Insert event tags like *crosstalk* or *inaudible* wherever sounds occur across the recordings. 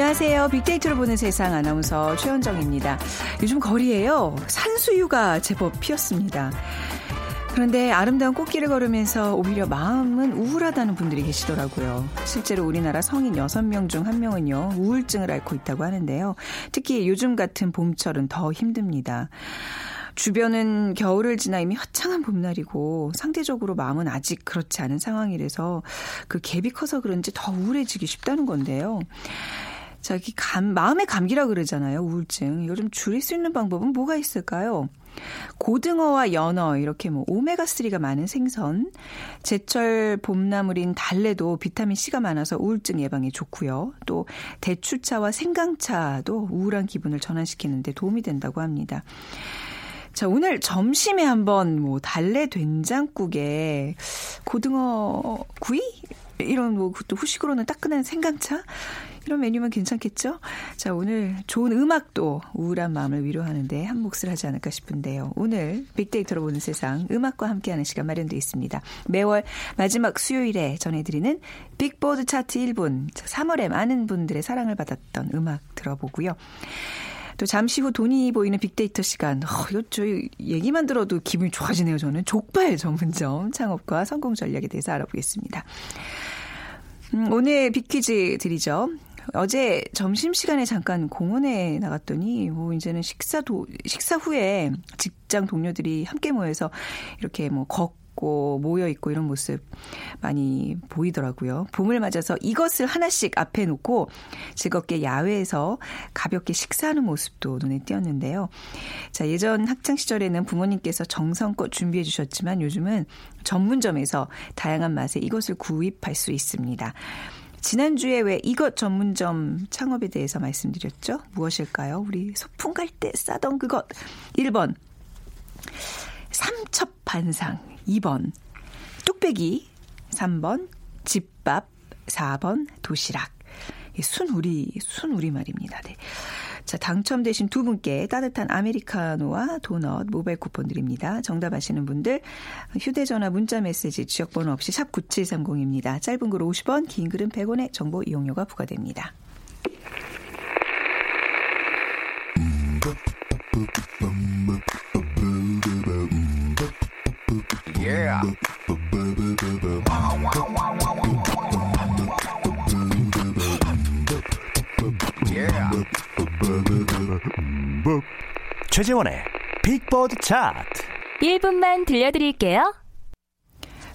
안녕하세요. 빅데이터로 보는 세상 아나운서 최현정입니다. 요즘 거리에요. 산수유가 제법 피었습니다. 그런데 아름다운 꽃길을 걸으면서 오히려 마음은 우울하다는 분들이 계시더라고요. 실제로 우리나라 성인 6명 중 1명은요, 우울증을 앓고 있다고 하는데요. 특히 요즘 같은 봄철은 더 힘듭니다. 주변은 겨울을 지나 이미 화창한 봄날이고 상대적으로 마음은 아직 그렇지 않은 상황이라서 그 갭이 커서 그런지 더 우울해지기 쉽다는 건데요. 저기 감, 마음의 감기라 그러잖아요. 우울증. 이거 좀 줄일 수 있는 방법은 뭐가 있을까요? 고등어와 연어 이렇게 뭐 오메가 3가 많은 생선, 제철 봄나물인 달래도 비타민 C가 많아서 우울증 예방에 좋고요. 또 대추차와 생강차도 우울한 기분을 전환시키는데 도움이 된다고 합니다. 자, 오늘 점심에 한번 뭐 달래 된장국에 고등어 구이 이런 뭐 그것도 후식으로는 따끈한 생강차 이런 메뉴면 괜찮겠죠? 자, 오늘 좋은 음악도 우울한 마음을 위로하는데 한 몫을 하지 않을까 싶은데요. 오늘 빅데이터로 보는 세상 음악과 함께하는 시간 마련되어 있습니다. 매월 마지막 수요일에 전해드리는 빅보드 차트 1분 3월에 많은 분들의 사랑을 받았던 음악 들어보고요. 또 잠시 후 돈이 보이는 빅데이터 시간. 어, 이거 저 얘기만 들어도 기분이 좋아지네요. 저는 족발 전문점 창업과 성공 전략에 대해서 알아보겠습니다. 음, 오늘 빅퀴즈 드리죠. 어제 점심 시간에 잠깐 공원에 나갔더니, 뭐, 이제는 식사도, 식사 후에 직장 동료들이 함께 모여서 이렇게 뭐, 걷고, 모여 있고 이런 모습 많이 보이더라고요. 봄을 맞아서 이것을 하나씩 앞에 놓고 즐겁게 야외에서 가볍게 식사하는 모습도 눈에 띄었는데요. 자, 예전 학창 시절에는 부모님께서 정성껏 준비해 주셨지만 요즘은 전문점에서 다양한 맛의 이것을 구입할 수 있습니다. 지난주에 왜 이것 전문점 창업에 대해서 말씀드렸죠? 무엇일까요? 우리 소풍 갈 때 싸던 그것. 1번. 삼첩반상. 2번. 뚝배기. 3번. 집밥. 4번. 도시락. 순우리, 순우리 말입니다. 네. 자, 당첨되신 두 분께 따뜻한 아메리카노와 도넛 모바일 쿠폰 드립니다. 정답 아시는 분들 휴대전화 문자 메시지 지역번호 없이 샵 9730입니다. 짧은 글 50원, 긴 글은 100원의 정보 이용료가 부과됩니다. Yeah. 최재원의 빅보드 차트 1분만 들려드릴게요.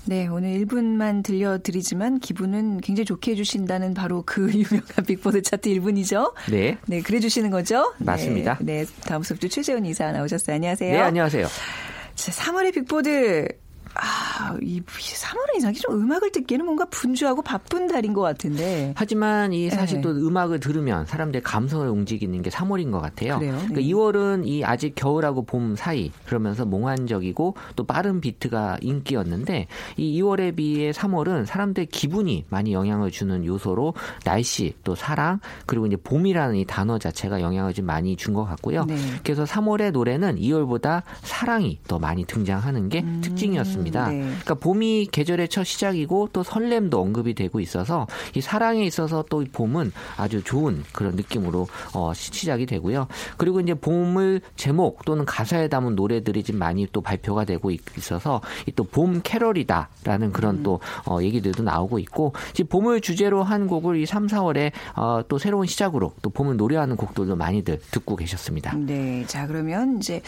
네, 오늘 1분만 들려드리지만 기분은 굉장히 좋게 해주신다는 바로 그 *laughs* 유명한 빅보드 차트 1분이죠. 네. 네, 그래 주시는 거죠? 맞습니다. 네, 네 다음 수업도 최재원 이사 나오셨어요. 안녕하세요. 네, 안녕하세요. 자, 3월의 빅보드 아, 이 3월은 이상하게 좀 음악을 듣기에는 뭔가 분주하고 바쁜 달인 것 같은데. 하지만 이 사실 네. 또 음악을 들으면 사람들의 감성을 움직이는 게 3월인 것 같아요. 그래요? 그러니까 네. 2월은 이 아직 겨울하고 봄 사이 그러면서 몽환적이고 또 빠른 비트가 인기였는데 이 2월에 비해 3월은 사람들의 기분이 많이 영향을 주는 요소로 날씨 또 사랑 그리고 이제 봄이라는 이 단어 자체가 영향을 좀 많이 준 것 같고요. 네. 그래서 3월의 노래는 2월보다 사랑이 더 많이 등장하는 게 음, 특징이었습니다. 네. 그러니까 봄이 계절의 첫 시작이고 또 설렘도 언급이 되고 있어서 이 사랑에 있어서 또이 봄은 아주 좋은 그런 느낌으로 어, 시- 시작이 되고요. 그리고 이제 봄을 제목 또는 가사에 담은 노래들이 지금 많이 또 발표가 되고 있- 있어서 이또봄 캐럴이다라는 그런 또 어, 얘기들도 나오고 있고 지금 봄을 주제로 한 곡을 이 3, 4월에 어, 또 새로운 시작으로 또 봄을 노래하는 곡들도 많이들 듣고 계셨습니다. 네. 자, 그러면 이제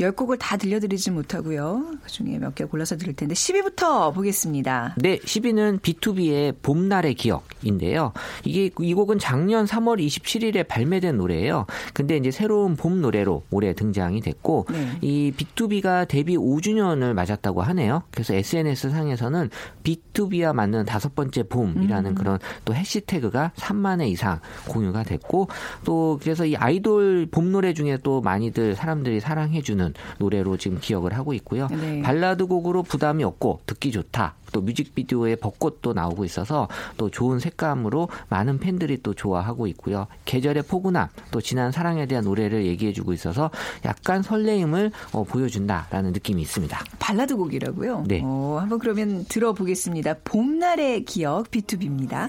10곡을 다 들려드리지 못하고요. 그 중에 몇 개 골라서 들을 텐데 10위부터 보겠습니다. 네, 10위는 B2B의 봄날의 기억인데요. 이게 이 곡은 작년 3월 27일에 발매된 노래예요. 근데 이제 새로운 봄 노래로 올해 등장이 됐고 네. 이 B2B가 데뷔 5주년을 맞았다고 하네요. 그래서 SNS 상에서는 B2B와 맞는 다섯 번째 봄이라는 그런 또 해시태그가 3만 회 이상 공유가 됐고 또 그래서 이 아이돌 봄 노래 중에 또 많이들 사람들이 사랑해주는 노래로 지금 기억을 하고 있고요. 네. 발라드 곡으로 부담이 없고 듣기 좋다. 또 뮤직비디오에 벚꽃도 나오고 있어서 또 좋은 색감으로 많은 팬들이 또 좋아하고 있고요. 계절의 포근함, 또 지난 사랑에 대한 노래를 얘기해주고 있어서 약간 설레임을 어, 보여준다라는 느낌이 있습니다. 발라드 곡이라고요? 네. 어, 한번 그러면 들어보겠습니다. 봄날의 기억 B2B입니다.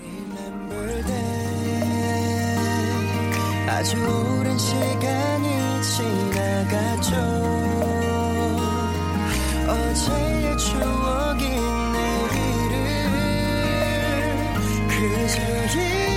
아주 오랜 시간이 지나갔죠 어제의 추억이 내일을 그저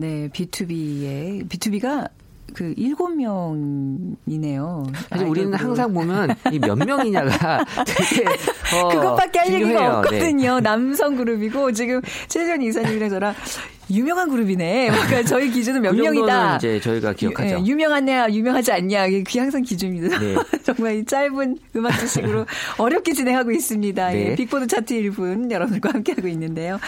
네, B2B의 B2B가 그 일곱 명이네요. 사실 우리는 항상 보면 이 몇 명이냐가 *laughs* 되게 어, 그것밖에 할 얘기가 중요해요. 네. 없거든요. 남성 그룹이고 지금 최전 이사님이랑 저랑 유명한 그룹이네. 그러니까 *laughs* 저희 기준은 몇 그 명이다. 이제 저희가 기억하죠. 유, 유명하냐, 유명하지 않냐, 그게 항상 기준입니다. 네. *laughs* 정말 이 짧은 음악 지식으로 *laughs* 어렵게 진행하고 있습니다. 네. 예, 빅보드 차트 1분 여러분과 함께하고 있는데요.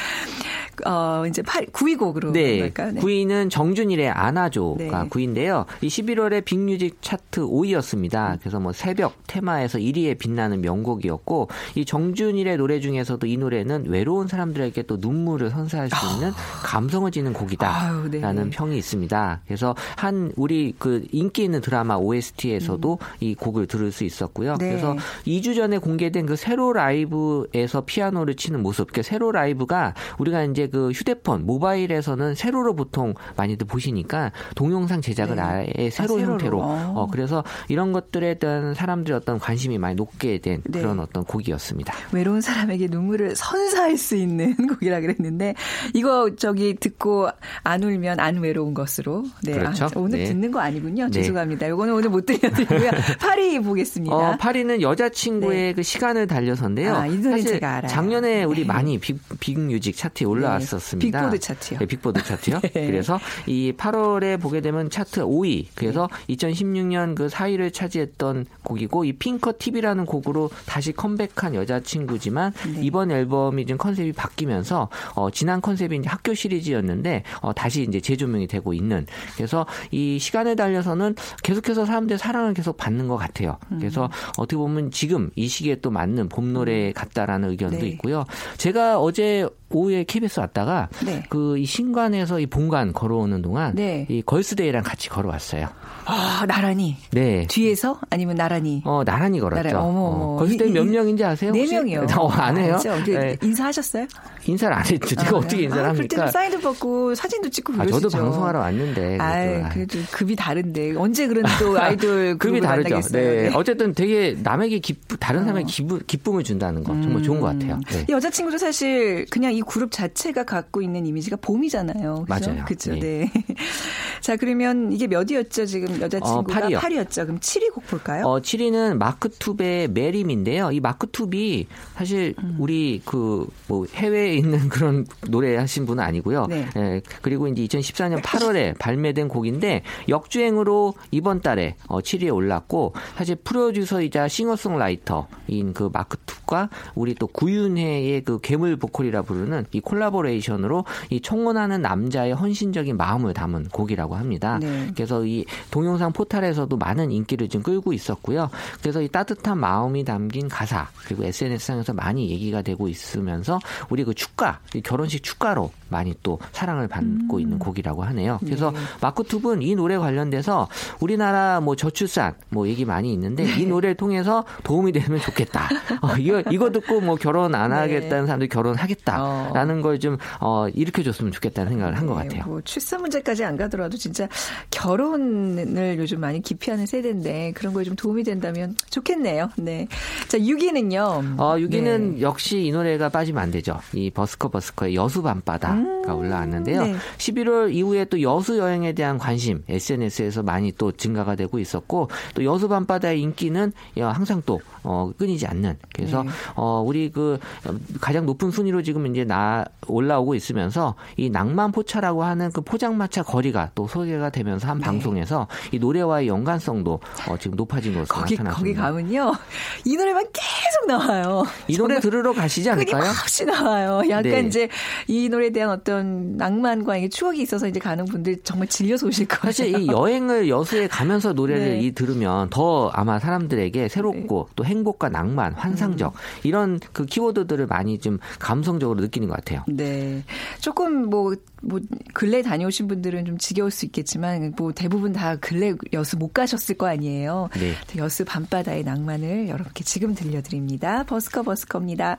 어, 이제 8, 9위 곡으로 네. 갈까요? 9위는 정준일의 안아줘가 네. 9위인데요. 이 11월에 빅뮤직 차트 5위였습니다. 그래서 뭐 새벽 테마에서 1위에 빛나는 명곡이었고 이 정준일의 노래 중에서도 이 노래는 외로운 사람들에게 또 눈물을 선사할 수 있는 감 성을 지는 아유, 곡이다라는 네. 평이 있습니다. 그래서 한 우리 그 인기 있는 드라마 OST에서도 이 곡을 들을 수 있었고요. 음. 네. 그래서 2주 전에 공개된 그 세로 라이브에서 피아노를 치는 모습, 그 세로 라이브가 우리가 이제 그 휴대폰, 모바일에서는 세로로 보통 많이들 보시니까 동영상 제작을 네. 아예 세로 아. 형태로. 어. 어, 그래서 이런 것들에 대한 사람들의 어떤 관심이 많이 높게 된 네. 그런 어떤 곡이었습니다. 외로운 사람에게 눈물을 선사할 수 있는 *laughs* 곡이라 그랬는데 이거 저기 듣고 안 울면 안 외로운 것으로 네 그렇죠. 아, 오늘 네. 듣는 거 아니군요 네. 죄송합니다 이거는 오늘 못 들려드리고요 *laughs* 8위 보겠습니다 어, 8위는 여자친구의 그 시간을 달려서인데요. 아, 이 노래 사실 제가 알아요. 작년에 우리 네. 많이 빅, 빅뮤직 차트에 올라왔었습니다. 빅보드 차트요. 네, 빅보드 차트요. *laughs* 네. 그래서 이 8월에 보게 되면 차트 5위. 그래서 2016년 그 4위를 차지했던 곡이고 이 핑커 TV라는 곡으로 다시 컴백한 여자친구지만 네. 이번 앨범이 좀 컨셉이 바뀌면서 어, 지난 컨셉이 이제 학교 시리즈 였는데 어, 다시 이제 재조명이 되고 있는 그래서 이 시간에 달려서는 계속해서 사람들의 사랑을 계속 받는 것 같아요. 음. 그래서 어떻게 보면 지금 이 시기에 또 맞는 봄 노래 같다라는 의견도 네. 있고요. 제가 어제 오후에 KBS 왔다가 네. 그이 신관에서 이 본관 걸어오는 동안 네. 이 걸스데이랑 같이 걸어왔어요. 아 나란히 네. 뒤에서 아니면 나란히 어 나란히 걸었죠. 나란히. 어머, 어머. 어, 걸스데이 이- 몇 이- 명인지 아세요? 네? 명이요 *laughs* 어, 안 해요? 그 네. 인사하셨어요? 인사를 안 했죠. 제가 아, 어떻게 인사를 아, 합니까? 그때도 사인도 받고 사진도 찍고 아, 그러시죠. 저도 방송하러 왔는데. 아, 그래도, 아. 급이 다른데 언제 그런 또 *laughs* 아이돌 *laughs* 급이 다르죠. 네. 네. 어쨌든 되게 남에게 기쁘, 다른 사람에게 기부, 기쁨을 준다는 거 정말 좋은 것 같아요. 네. 이 여자친구도 사실 그냥 이 그룹 자체가 갖고 있는 이미지가 봄이잖아요. 그죠? 맞아요. 그죠. 예. 네. *laughs* 자, 그러면 이게 몇 위였죠? 지금 여자친구가 어, 팔이요. 8위였죠. 그럼 7위 곡 볼까요? 어, 7위는 마크투베의 메림인데요. 이 마크투비 사실 음. 우리 그 뭐 해외에 있는 *laughs* 그런 노래 하신 분은 아니고요. 네. 예, 그리고 이제 2014년 8월에 발매된 곡인데 역주행으로 이번 달에 어, 7위에 올랐고 사실 프로듀서이자 싱어송라이터인 그 마크투가 우리 또 구윤혜의 그 괴물 보컬이라 부르는 곡에서는 이 콜라보레이션으로 이 청혼하는 남자의 헌신적인 마음을 담은 곡이라고 합니다. 네. 그래서 이 동영상 포탈에서도 많은 인기를 좀 끌고 있었고요. 그래서 이 따뜻한 마음이 담긴 가사 그리고 SNS상에서 많이 얘기가 되고 있으면서 우리 그 축가, 이 결혼식 축가로 많이 또 사랑을 받고 있는 곡이라고 하네요. 그래서 마크 툽은 이 노래 관련돼서 우리나라 뭐 저출산 뭐 얘기 많이 있는데 이 노래를 통해서 도움이 되면 좋겠다. 어, 이거 이거 듣고 뭐 결혼 안 네. 하겠다는 사람들이 결혼하겠다 라는 걸 좀 어, 일으켜줬으면 좋겠다는 생각을 한것 네, 같아요. 뭐 출산 문제까지 안 가더라도 진짜 결혼을 요즘 많이 기피하는 세대인데 그런 거에 좀 도움이 된다면 좋겠네요. 네. 자, 6위는요. 어, 6위는 역시 이 노래가 빠지면 안 되죠. 이 버스커 버스커의 여수 밤바다 가 올라왔는데요. 네. 11월 이후에 또 여수 여행에 대한 관심 SNS에서 많이 또 증가가 되고 있었고 또 여수 밤바다의 인기는 항상 또 어, 끊이지 않는 그래서 네. 어, 우리 그 가장 높은 순위로 지금 이제 나 올라오고 있으면서 이 낭만 포차라고 하는 그 포장마차 거리가 또 소개가 되면서 한 방송에서 이 노래와의 연관성도 어, 지금 높아진 것으로 거기 거기 나타났습니다. 가면요. 이 노래만 계속 나와요. 이 노래 들으러 가시지 않을까요? 끊임없이 나와요. 약간 네. 이제 이 노래에 대한 어떤 낭만과 이게 추억이 있어서 이제 가는 분들 정말 질려서 오실 거예요. 사실 이 여행을 여수에 가면서 노래를 네. 이 들으면 더 아마 사람들에게 새롭고 또 행복과 낭만, 환상적 이런 그 키워드들을 많이 좀 감성적으로 느끼는 것 같아요. 네. 조금 뭐, 뭐, 근래 다녀오신 분들은 좀 지겨울 수 있겠지만, 뭐, 대부분 다 근래 여수 못 가셨을 거 아니에요. 네. 여수 밤바다의 낭만을 여러분께 지금 들려드립니다. 버스커 버스커입니다.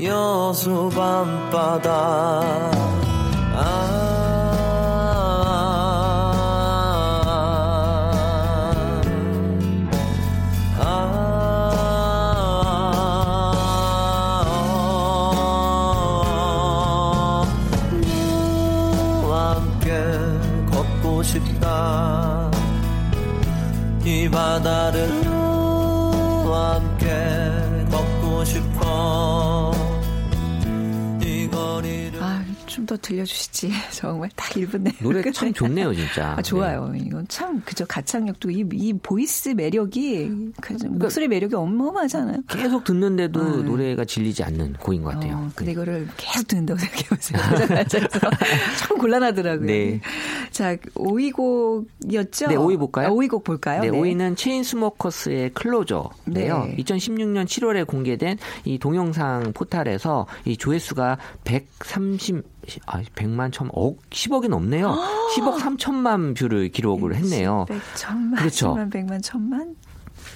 여수 밤바다. 아, 아, 걷고 싶다. 이 바다를 너와 함께 걷고 싶어 좀 더 들려주시지. *laughs* 정말 딱 1분 내. 노래 참 좋네요, 진짜. 아, 좋아요. 이건 참, 그저 가창력도 이, 이 보이스 매력이, 그 목소리 매력이 어마어마하잖아요. 계속 듣는데도 아, 네. 노래가 질리지 않는 곡인 것 같아요. 어, 근데 이거를 계속 듣는다고 생각해보세요. *laughs* 조금 곤란하더라고요. 네. 자, 5위 곡이었죠? 네, 5위 볼까요? 아, 5위 곡 볼까요? 네, 5위는 체인스모커스의 Closer인데요. 네. 2016년 7월에 공개된 이 동영상 포탈에서 이 조회수가 130 아, 100만 천 억, 10억이 넘네요. *gasps* 10억 3천만 view를 기록을 했네요. 100, 천만, 그렇죠. 천만, 백만, 천만?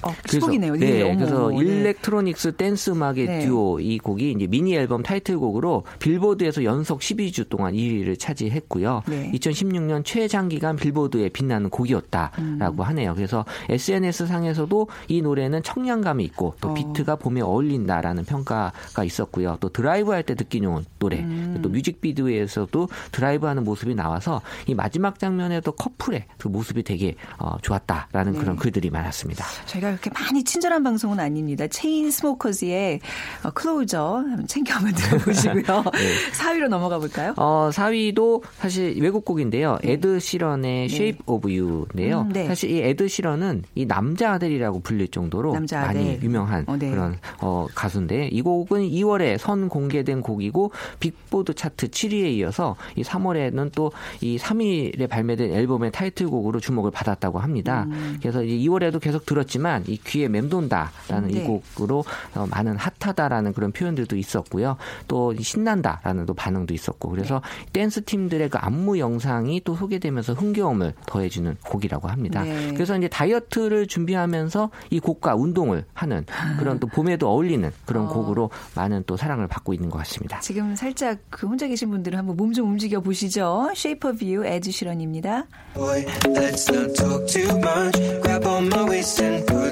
어, 그래서, 10억이네요. 네, 그래서 네. 일렉트로닉스 댄스 음악의 네. 듀오 이 곡이 이제 미니 앨범 타이틀곡으로 빌보드에서 연속 12주 동안 1위를 차지했고요. 네. 2016년 최장기간 빌보드에 빛나는 곡이었다라고 하네요. 그래서 SNS 상에서도 이 노래는 청량감이 있고 또 어. 비트가 봄에 어울린다라는 평가가 있었고요. 또 드라이브 할 때 듣기 좋은 노래. 음. 또 뮤직비디오에서도 드라이브하는 모습이 나와서 이 마지막 장면에도 커플의 그 모습이 되게 어, 좋았다라는 네. 그런 글들이 많았습니다. 저희가 그렇게 많이 친절한 방송은 아닙니다. 체인 스모커즈의 어, Closer 한번 챙겨 한번 들어보시고요. *laughs* 네. 4위로 넘어가 볼까요? 어, 4위도 사실 외국 곡인데요. 에드 시런의 Shape of You인데요. 음, 네. 사실 이 에드 시런은 이 남자 아델이라고 불릴 정도로 남자 많이. 유명한 어, 네. 그런 어, 가수인데 이 곡은 2월에 선 공개된 곡이고 빅보드 차트 7위에 이어서 이 3월에는 또 이 3일에 발매된 앨범의 타이틀곡으로 주목을 받았다고 합니다. 음. 그래서 이제 2월에도 계속 들었지만 이 귀에 맴돈다라는 네. 이 곡으로 어, 많은 핫하다라는 그런 표현들도 있었고요. 또 신난다라는 또 반응도 있었고 그래서 네. 댄스 팀들의 그 안무 영상이 또 소개되면서 흥겨움을 더해주는 곡이라고 합니다. 네. 그래서 이제 다이어트를 준비하면서 이 곡과 운동을 하는 그런 또 봄에도 어울리는 그런 어. 곡으로 많은 또 사랑을 받고 있는 것 같습니다. 지금 살짝 그 혼자 계신 분들은 한번 몸 좀 움직여 보시죠. Shape of You, 에드 시런입니다. Boy, let's not talk too much. Grab on my waist and put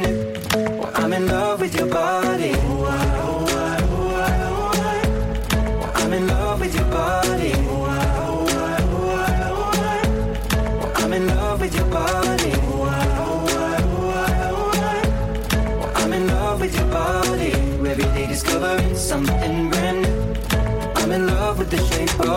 new.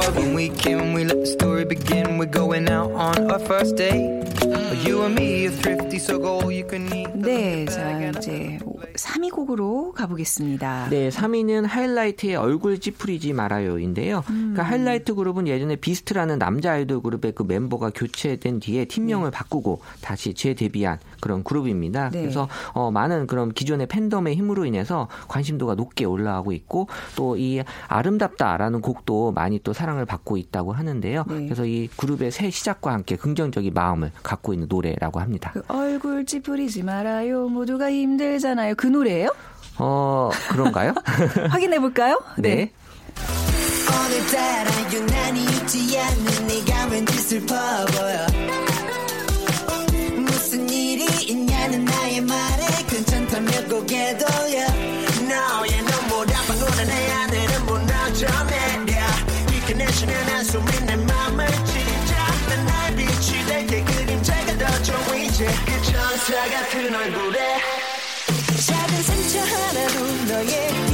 You. When we came, we let the story begin. We're going out on our first date. You and me are thrifty, so go all you can eat. 네, 자 이제 3위 곡으로 가보겠습니다. 네, 3위는 하이라이트의 얼굴 찌푸리지 말아요인데요. 그러니까 하이라이트 그룹은 예전에 비스트라는 남자 아이돌 그룹의 그 멤버가 교체된 뒤에 팀명을 바꾸고 다시 재데뷔한 그런 그룹입니다. 네. 그래서 어, 많은 그런 기존의 팬덤의 힘으로 인해서 관심도가 높게 올라가고 있고 또 이 아름답다라는 곡도 많이 또 사랑을 받고 있다고 하는데요. 네. 그래서 이 그룹의 새 시작과 함께 긍정적인 마음을 갖고 있는 노래라고 합니다. 그 얼굴 찌푸리지 말아요. 모두가 힘들잖아요. 그 노래예요? 어, 그런가요? *laughs* 확인해 볼까요? 네. 오늘따라 유난히 웃지 않는 네가 왠지 슬퍼 보여 이지 그 천사 같은 얼굴에 작은 상처 하나도 너에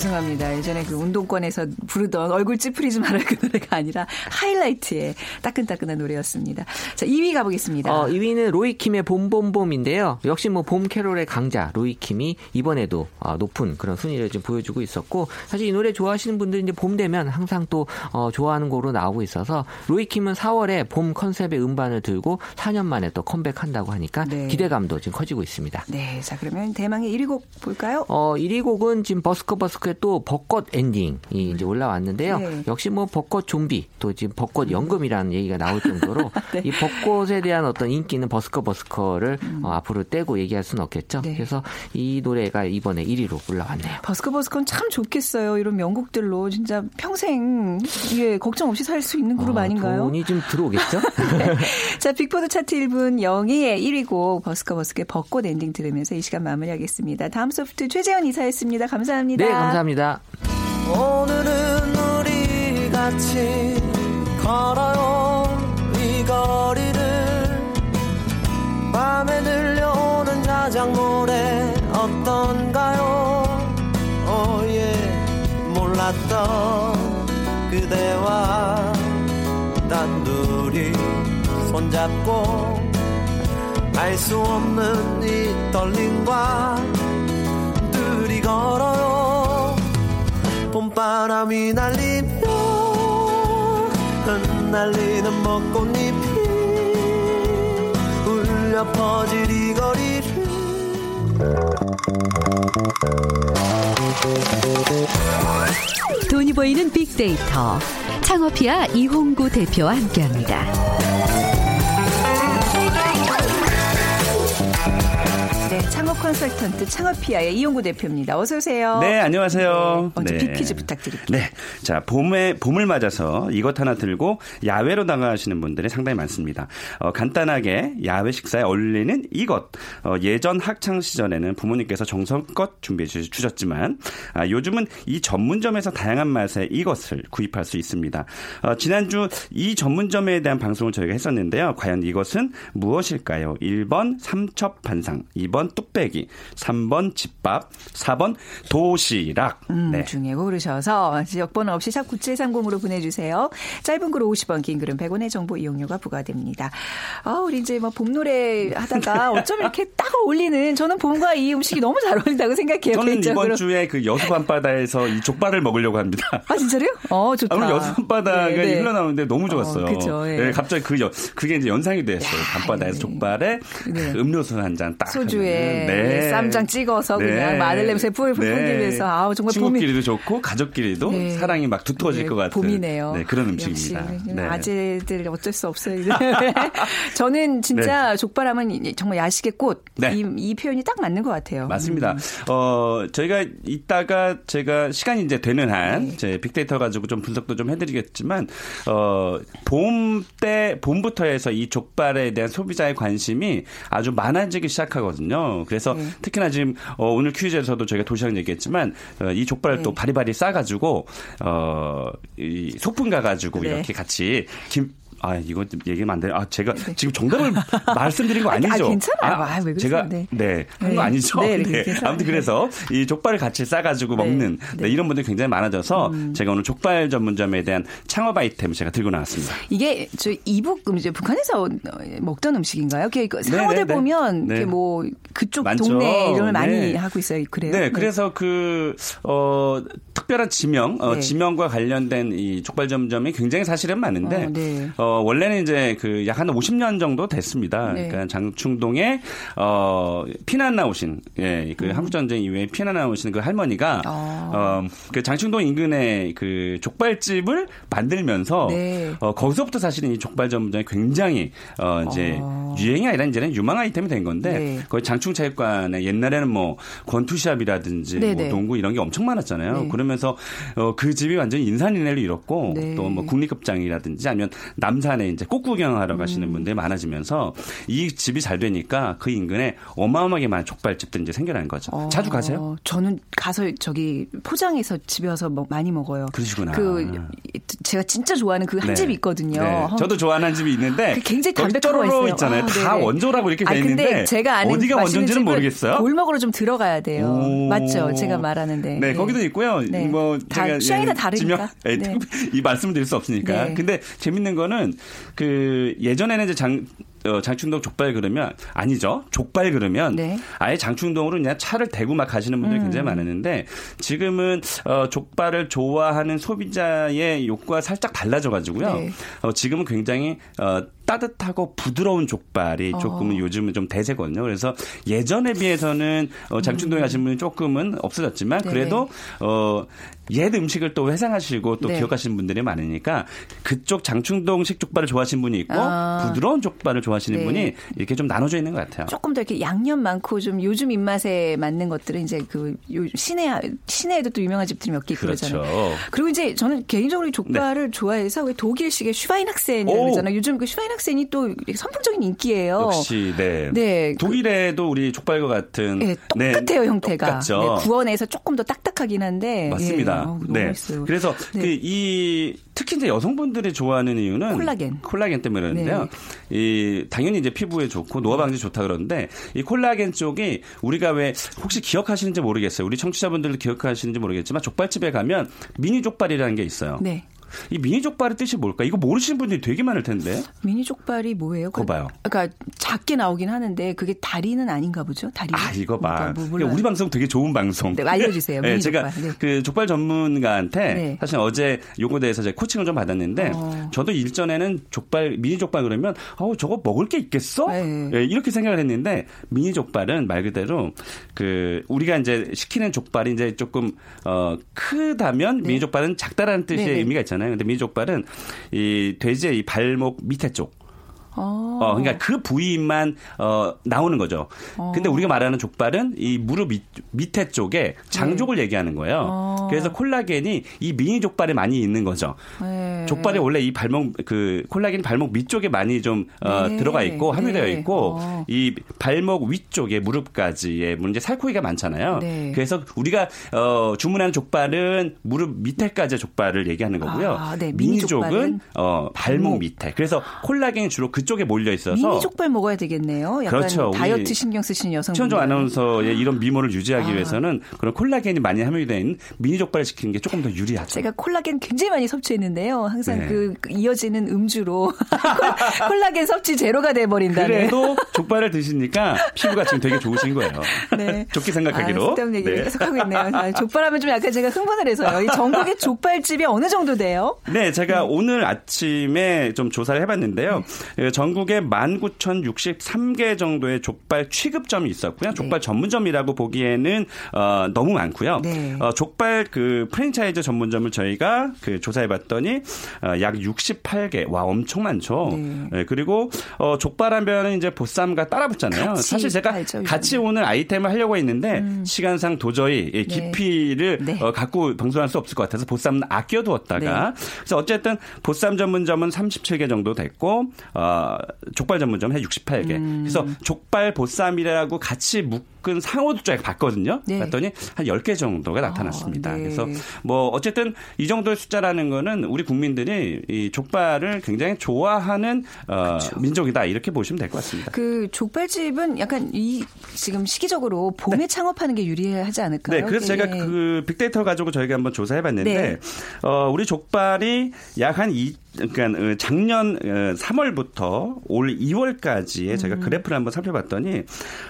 죄송합니다. 예전에 그 운동권에서 부르던 얼굴 찌푸리지 말아요 그 노래가 아니라 하이라이트의 따끈따끈한 노래였습니다. 자 2위 가보겠습니다. 어, 2위는 로이킴의 봄봄봄인데요. 역시 뭐 봄 캐롤의 강자 로이킴이 이번에도 어, 높은 그런 순위를 좀 보여주고 있었고 사실 이 노래 좋아하시는 분들이 이제 봄 되면 항상 또 어, 좋아하는 곡으로 나오고 있어서 로이킴은 4월에 봄 컨셉의 음반을 들고 4년 만에 또 컴백한다고 하니까 네. 기대감도 지금 커지고 있습니다. 네, 자 그러면 대망의 1위 곡 볼까요? 어, 1위 곡은 지금 버스커 버스커 의또 벚꽃 엔딩이 이제 올라왔는데요. 네. 역시 뭐 벚꽃 좀비 또 지금 벚꽃 연금이라는 얘기가 나올 정도로 *laughs* 네. 이 벚꽃에 대한 어떤 인기는 버스커 버스커를 어, 앞으로 떼고 얘기할 수는 없겠죠. 음. 네. 그래서 이 노래가 이번에 1위로 올라왔네요. 버스커 버스커는 참 좋겠어요. 이런 명곡들로 진짜 평생 예, 걱정 없이 살 수 있는 그룹 어, 아닌가요? 돈이 좀 들어오겠죠? *laughs* 자, 빅보드 차트 1분 영희의 1위 곡 버스커 버스커의 벚꽃 엔딩 들으면서 이 시간 마무리하겠습니다. 다음 소프트 최재현 이사였습니다. 감사합니다. 네, 감사합니다. 오늘은 우리 같이 걸어요. 이 거리를 밤에 들려오는 자장 노래 어떤가요? oh yeah 몰랐던 그대와 단둘이 손잡고 알 수 없는 이 떨림과 둘이 걸어요 봄바람이 날리며 흩날리는 벚꽃잎이 울려 퍼질 이 거리를 돈이 보이는 빅데이터 창업피아 이홍구 대표와 함께합니다. 창업 컨설턴트 창업피아의 이용구 대표입니다. 어서 오세요. 네, 안녕하세요. 먼저 네. 빅퀴즈 부탁드릴게요. 네. 자, 봄에, 봄을 맞아서 이것 하나 들고 야외로 나가시는 분들이 상당히 많습니다. 어, 간단하게 야외 식사에 어울리는 이것. 어, 예전 학창 시절에는 부모님께서 정성껏 준비해 주- 주셨지만, 아, 요즘은 이 전문점에서 다양한 맛의 이것을 구입할 수 있습니다. 어, 지난주 이 전문점에 대한 방송을 저희가 했었는데요. 과연 이것은 무엇일까요? 1번 삼첩 반상, 2번 뚝배기, 곱빼기, 3번 집밥, 4번 도시락. 음, 네. 중에 고르셔서 지역번호 없이 샵 9730으로 보내주세요. 짧은 글은 50원, 긴 글은 100원의 정보 이용료가 부과됩니다. 아, 우리 이제 뭐 봄 노래 하다가 *laughs* 어쩜 이렇게 딱 어울리는 저는 봄과 이 음식이 너무 잘 어울린다고 생각해요. 저는 개인적으로. 이번 주에 그 여수 밤바다에서 이 족발을 먹으려고 합니다. 아, 진짜로요? 어, 좋다. 아무튼 여수 밤바다가 네, 네. 흘러나오는데 너무 좋았어요. 어, 그쵸, 예. 네, 갑자기 그 여, 그게 이제 연상이 됐어요. 밤바다에서 족발에 네. 음료수 한 잔 딱. 소주에 하면은. 네. 쌈장 찍어서 네. 그냥 마늘 냄새 풀풀 네. 풍기면서 아우 정말 봄이 친구끼리도 좋고 가족끼리도 네. 사랑이 막 두터워질 네, 것 같은 봄이네요. 네, 그런 음식입니다. 네. 아재들 어쩔 수 없어요. *laughs* 저는 진짜 족발하면 이- 정말 야식의 꽃. 네. 이, 이 표현이 딱 맞는 것 같아요. 맞습니다. 음. 어, 저희가 이따가 제가 시간이 이제 되는 한, 네. 제 빅데이터 가지고 좀 분석도 좀 해드리겠지만, 어, 봄 때, 봄부터 해서 이 족발에 대한 소비자의 관심이 아주 많아지기 시작하거든요. 그래서 네. 특히나 지금, 어, 오늘 퀴즈에서도 저희가 도시락 얘기했지만, 어, 이 족발을 네. 또 바리바리 싸가지고, 어, 이 소풍 가가지고 네. 이렇게 같이 김, 아, 이거 좀 얘기하면 안 돼요. 아, 제가 지금 정답을 *laughs* 말씀드린 거 아, 아니죠? 아, 괜찮아요. 아, 왜 그러세요? 제가, 네. 네, 한 네. 거 아니죠? 네, 네. 네. 아무튼 그래서 이 족발을 같이 싸가지고 네. 먹는 네. 네, 이런 분들 이 굉장히 많아져서 음. 제가 오늘 족발 전문점에 대한 창업 아이템을 제가 들고 나왔습니다. 이게 저 이북 음식 북한에서 어, 먹던 음식인가요? 이렇게 그 네, 네, 네. 보면 네. 이렇게 뭐 그쪽 많죠. 동네 이름을 많이 네. 하고 있어요. 그래요? 네, 그래서 그, 어, 특별한 지명, 어, 네. 지명과 관련된 이 족발 전문점이 굉장히 사실은 많은데, 어, 네. 어, 원래는 이제 그 약 한 50년 정도 됐습니다. 네. 그러니까 장충동에, 어, 피난 나오신, 예, 그 음. 한국 전쟁 이후에 피난 나오신 그 할머니가, 아. 어, 그 장충동 인근에 그 족발집을 만들면서, 네. 어, 거기서부터 사실은 이 족발 전문점이 굉장히, 어, 이제 유행이 아니라 이제는 유망 아이템이 된 건데, 네. 거의 장충체육관에 옛날에는 뭐 권투샵이라든지 네네. 뭐 농구 이런 게 엄청 많았잖아요. 네. 그러면서 어, 그 집이 완전히 인산인해를 잃었고 네. 또뭐 국립극장이라든지 아니면 남 산에 이제 꽃 구경하러 음. 가시는 분들이 많아지면서 이 집이 잘 되니까 그 인근에 어마어마하게 많은 족발집들이 이제 생겨난 거죠. 어, 자주 가세요? 저는 가서 저기 포장해서 집에 와서 먹- 많이 먹어요. 그러시구나. 그 제가 진짜 좋아하는 그한 네. 집이 있거든요. 네. 어, 저도 좋아하는 집이 있는데 그 굉장히 있어요. 있잖아요. 아, 다. 원조라고 이렇게 돼 있는데 제가 아는 어디가 원조인지는 모르겠어요. 골목으로 좀 들어가야 돼요. 오. 맞죠? 제가 말하는데. 네, 거기도 있고요. 네. 뭐다 제가 취향이 다 예, 다르니까. 지명- 예, 네. *laughs* 이 말씀을 드릴 수 없으니까. 네. 근데 재밌는 거는 그 예전에는 이제 장 어, 장충동 족발 그러면 아니죠. 족발 그러면 네. 아예 장충동으로 그냥 차를 대고 막 가시는 분들이 음. 굉장히 많았는데 지금은 어, 족발을 좋아하는 소비자의 욕구가 살짝 달라져 가지고요. 네. 어, 지금은 굉장히 어, 따뜻하고 부드러운 족발이 어. 조금은 요즘은 좀 대세거든요. 그래서 예전에 비해서는 어, 장충동에 가시는 분이 조금은 없어졌지만 음. 네. 그래도 어, 옛 음식을 또 회상하시고 또 네. 기억하시는 분들이 많으니까 그쪽 장충동식 족발을 좋아하시는 분이 있고 아. 부드러운 족발을 좋아하시는 네. 분이 이렇게 좀 나눠져 있는 것 같아요. 조금 더 이렇게 양념 많고 좀 요즘 입맛에 맞는 것들은 이제 그 요- 시내 시내에도 또 유명한 집들이 몇개 있고 그렇죠. 그러잖아요. 그리고 이제 저는 개인적으로 이 족발을 좋아해서 왜 독일식의 슈바인학센이라고 오. 그러잖아요. 요즘 그 슈바인 학센이 또 선풍적인 인기예요. 역시 네. 네. 독일에도 우리 족발과 같은 네, 똑같아요 형태가. 똑같죠. 네, 구원에서 조금 더 딱딱하긴 한데. 맞습니다. 예, 너무 네. 맛있어요. 그래서 네. 그이 특히 이제 여성분들이 좋아하는 이유는 콜라겐. 콜라겐 때문에 그러는데요. 네. 이 당연히 이제 피부에 좋고 노화 방지 좋다 그러는데 이 콜라겐 쪽이 우리가 왜 혹시 기억하시는지 모르겠어요. 우리 청취자분들도 기억하시는지 모르겠지만 족발집에 가면 미니 족발이라는 게 있어요. 네. 이 미니 족발의 뜻이 뭘까? 이거 모르시는 분들이 되게 많을 텐데. 미니 족발이 뭐예요? 그거 봐요. 그러니까 작게 나오긴 하는데 그게 다리는 아닌가 보죠? 다리. 아, 이거 봐. 그러니까 뭐 그러니까. 우리 방송 되게 좋은 방송. 네, 알려주세요. *laughs* 네, 제가 족발. 네. 그 족발 전문가한테 네. 사실 어제 요거에 대해서 제가 코칭을 좀 받았는데 어. 저도 일전에는 족발, 미니 족발 그러면 아우 저거 먹을 게 있겠어? 네. 예, 이렇게 생각을 했는데 미니 족발은 말 그대로 그 우리가 이제 시키는 족발이 이제 조금 어 크다면 미니 족발은 작다라는 뜻의 네, 네. 의미가 있잖아요. 근데 미니 족발은 이 돼지의 이 발목 밑에 쪽 어. 어, 그러니까 그 부위만 어 나오는 거죠. 근데 우리가 말하는 족발은 이 무릎 밑, 밑에 쪽에 장족을 얘기하는 거예요. 어. 그래서 콜라겐이 이 미니 족발에 많이 있는 거죠. 네. 족발에 원래 이 발목 그 콜라겐이 발목 밑쪽에 많이 좀 어, 네. 들어가 있고 함유되어 네. 있고 어. 이 발목 위쪽에 무릎까지의 문제 살코기가 많잖아요. 네. 그래서 우리가 어 주문하는 족발은 무릎 밑에까지의 족발을 얘기하는 거고요. 아, 네. 미니 족발은 어 발목. 밑에. 그래서 콜라겐이 주로 그쪽에 몰려 불려 있어서 미니 족발 먹어야 되겠네요. 약간 그렇죠. 다이어트 신경 쓰시는 여성분. 최원종 아나운서의 이런 미모를 유지하기 아. 위해서는 그런 콜라겐이 많이 있는 미니 족발을 시키는 게 조금 더 유리하죠. 제가 콜라겐 굉장히 많이 섭취했는데요. 항상 네. 그 이어지는 음주로 *laughs* 콜- 콜라겐 섭취 제로가 돼 버린다는. 그래도 족발을 드시니까 피부가 지금 되게 좋으신 거예요. 네. 좋게 아, 생각하기로. 쓸데없는 얘기를 네. 계속 하고 있네요. 아, 족발하면 좀 약간 제가 흥분을 해서요. 이 전국의 족발집이 어느 정도 돼요? 네, 제가 오늘 아침에 좀 조사를 해봤는데요. 네. 예, 전국에 19,063개 정도의 족발 취급점이 있었고요. 족발 전문점이라고 보기에는 어, 너무 많고요. 네. 어, 족발 그 프랜차이즈 전문점을 저희가 그 조사해봤더니 어, 약 68개. 와, 엄청 많죠. 네. 예, 그리고 어, 족발 하면은 이제 보쌈과 따라붙잖아요. 사실 제가 요즘에. 같이 오늘 아이템을 하려고 했는데 시간상 도저히 이 깊이를 네. 어, 갖고 방송할 수 없을 것 같아서 보쌈은 아껴두었다가 그래서 어쨌든 보쌈 전문점은 37개 정도 됐고 어, 족발 전문점은 한 68개. 음. 그래서 족발 보쌈이라고 같이 묶은 상호도 쫙 봤거든요. 네. 봤더니 한 10개 정도가 나타났습니다. 네. 그래서 뭐 어쨌든 이 정도의 숫자라는 거는 우리 국민들이 이 족발을 굉장히 좋아하는 어, 그렇죠. 민족이다 이렇게 보시면 될 것 같습니다. 그 족발집은 약간 이 지금 시기적으로 봄에 창업하는 게 유리하지 않을까요? 네, 그래서 제가 그 빅데이터 가지고 저희가 한번 조사해 봤는데 네. 어, 우리 족발이 약한 이, 그러니까 어, 작년 어, 3월부터 올 2월까지의 음. 제가 그래프를 한번 살펴봤더니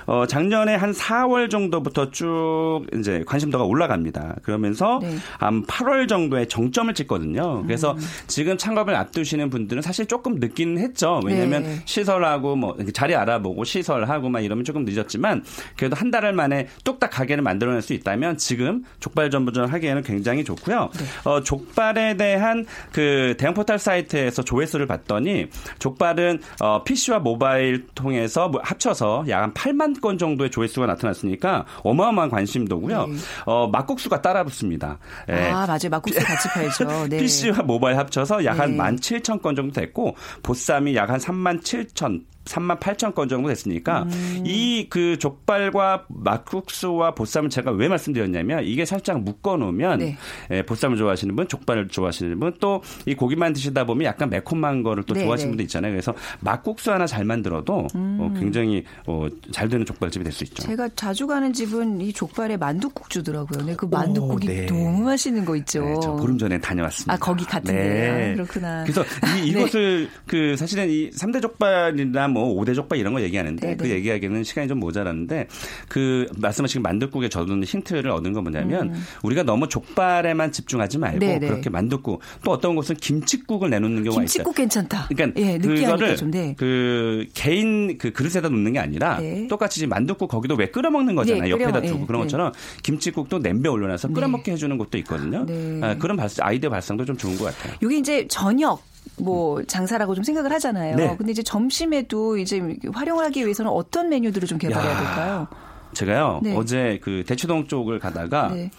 어, 작년에 한 4월 정도부터 쭉 이제 관심도가 올라갑니다. 그러면서 네. 한 8월 정도에 정점을 찍거든요. 그래서 음. 지금 창업을 앞두시는 분들은 사실 조금 늦긴 했죠. 왜냐하면 네. 시설하고 뭐 자리 알아보고 시설하고 막 이러면 조금 늦었지만 그래도 한 달을 만에 뚝딱 가게를 만들어낼 수 있다면 지금 족발 전문점 하기에는 굉장히 좋고요. 네. 어, 족발에 대한 그 대형 포털 사이 트에서 조회수를 봤더니 족발은 어, PC와 모바일 통해서 뭐 합쳐서 약 한 8만 건 정도의 조회수가 나타났으니까 어마어마한 관심도고요. 어, 막국수가 따라붙습니다. 예. 네. 아, 맞아요. 막국수 *laughs* 같이 팔죠. 네. PC와 모바일 합쳐서 약한 네. 17,000건 정도 됐고 보쌈이 약 한 3만 7천 3만 8천 건 정도 됐으니까 음. 이그 족발과 막국수와 보쌈을 제가 왜 말씀드렸냐면 이게 살짝 묶어 놓으면 네. 예, 보쌈을 좋아하시는 분, 족발을 좋아하시는 분, 또 이 고기만 드시다 보면 약간 매콤한 거를 또 네, 좋아하시는 네. 분도 있잖아요. 그래서 막국수 하나 잘 만들어도 어, 굉장히 어, 잘 되는 족발집이 될 수 있죠. 음. 제가 자주 가는 집은 이 족발에 만둣국 주더라고요. 네, 그 만둣국이 네. 너무 맛있는 거 있죠. 네, 저 보름 전에 다녀왔습니다. 아, 거기 같은데. 아, 그렇구나. 그래서 이, *laughs* 네. 이것을 그 사실은 이 3대 족발이나 뭐 5대 족발 이런 거 얘기하는데 네, 그 네. 얘기하기에는 시간이 좀 모자랐는데 그 말씀하신 만둣국에 저는 힌트를 얻은 건 뭐냐면 우리가 너무 족발에만 집중하지 말고 음. 네, 네. 그렇게 만둣국 또 어떤 곳은 김치국을 내놓는 경우가 있어요. 김치국 괜찮다. 그러니까 예, 그거를 좀, 네. 그 개인 그 그릇에다 놓는 게 아니라 네. 똑같이 지금 만둣국 거기도 왜 끓여 먹는 거잖아요. 네, 옆에다 끓여, 두고 예, 그런 네. 것처럼 김치국도 냄비에 올려놔서 끓여 네. 먹게 해주는 것도 있거든요. 네. 아, 그런 발상, 아이디어 발상도 좀 좋은 것 같아요. 이게 이제 저녁 뭐 장사라고 좀 생각을 하잖아요. 네. 근데 이제 점심에도 이제 활용을 하기 위해서는 어떤 메뉴들을 좀 개발해야 야. 될까요? 제가요 네. 어제 그 대치동 쪽을 가다가 네.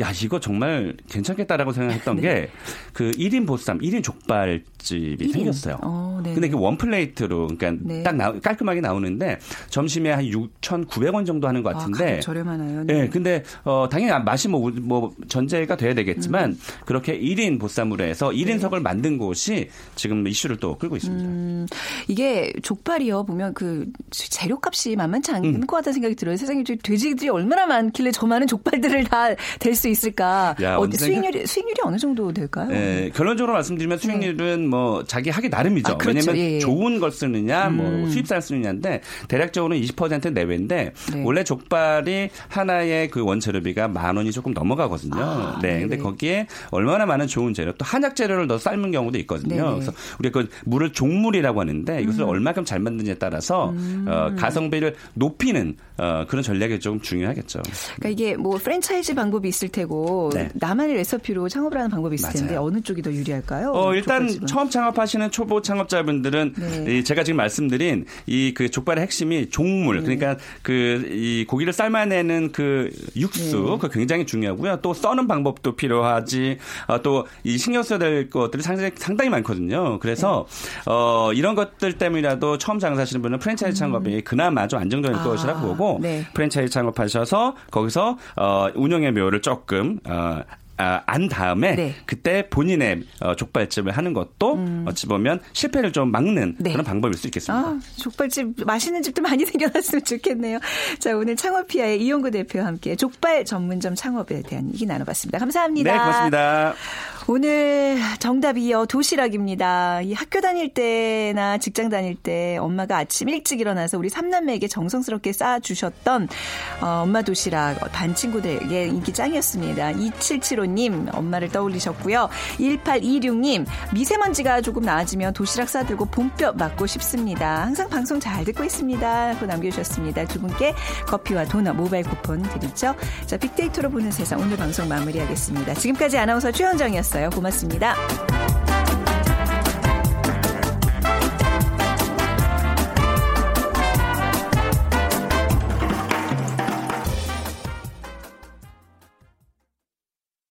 야 이거 정말 괜찮겠다라고 생각했던 *laughs* 네. 게그 1인 보쌈, 1인 족발집이 일인. 생겼어요. 어, 네. 근데 그원 플레이트로 그러니까 네. 딱 나- 깔끔하게 나오는데 점심에 한 6,900원 정도 하는 것 아, 같은데 가격 저렴하나요? 네, 근데 어 당연히 맛이 뭐, 뭐 전제가 돼야 되겠지만 그렇게 1인 보쌈으로 해서 1인석을 만든 곳이 지금 이슈를 또 끌고 있습니다. 음, 이게 족발이요 보면 그 재료값이 만만치 않을 음. 것 같다는 생각이 들어요. 세상에 저 돼지들이 얼마나 많길래 저 많은 족발들을 다 될 수 있을까? 야, 어, 수익률이 수익률이 어느 정도 될까요? 예, 결론적으로 말씀드리면 수익률은 뭐 자기 하기 나름이죠. 아, 그렇죠. 왜냐면 예, 예. 좋은 걸 쓰느냐, 뭐 음. 수입산 쓰느냐인데 대략적으로는 20% 내외인데 네. 원래 족발이 하나의 그 원재료비가 만 원이 조금 넘어가거든요. 아, 네, 근데 네네. 거기에 얼마나 많은 좋은 재료, 또 한약 재료를 넣어 삶은 경우도 있거든요. 네네. 그래서 우리가 그 물을 종물이라고 하는데 이것을 음. 얼마큼 잘 만드느냐에 따라서 어, 가성비를 높이는 어, 그런 전략이 좀 중요하겠죠. 그러니까 이게 뭐 프랜차이즈 방법이 있을 테고 네. 나만의 레시피로 창업을 하는 방법이 있을 텐데 맞아요. 어느 쪽이 더 유리할까요? 어, 일단 족발집은? 처음 창업하시는 초보 창업자분들은 네. 이 제가 지금 말씀드린 이 그 족발의 핵심이 종물 네. 그러니까 그 이 고기를 삶아내는 그 육수 네. 그 굉장히 중요하고요. 또 써는 방법도 필요하지. 어, 또이 신경 써야 될 것들이 상당히 상당히 많거든요. 그래서 네. 어 이런 것들 때문이라도 처음 장사하시는 분은 프랜차이즈 창업이 그나마 좀 안정적일 음. 아, 것이라고 보고 네. 프랜차이즈 창업하셔서 거기서 어 운영의 묘를 조금 어 아, 안 다음에 네. 그때 본인의 어, 족발집을 하는 것도 어찌 보면 실패를 좀 막는 음. 네. 그런 방법일 수 있겠습니다. 아, 족발집 맛있는 집도 많이 *laughs* 생겨났으면 좋겠네요. 자, 오늘 창업피아의 이용구 대표와 함께 족발 전문점 창업에 대한 얘기 나눠봤습니다. 감사합니다. 네, 고맙습니다. 오늘 정답이요 도시락입니다. 이 학교 다닐 때나 직장 다닐 때 엄마가 아침 일찍 일어나서 우리 삼남매에게 정성스럽게 쌓아주셨던 어, 엄마 도시락 반 친구들에게 인기 짱이었습니다. 2775님 엄마를 떠올리셨고요. 1826님 미세먼지가 조금 나아지면 도시락 싸들고 봄볕 맞고 싶습니다. 항상 방송 잘 듣고 있습니다. 하고 남겨주셨습니다. 두 분께 커피와 도넛 모바일 쿠폰 드리죠. 자 빅데이터로 보는 세상 오늘 방송 마무리하겠습니다. 지금까지 아나운서 최현정이었 있어요. 고맙습니다.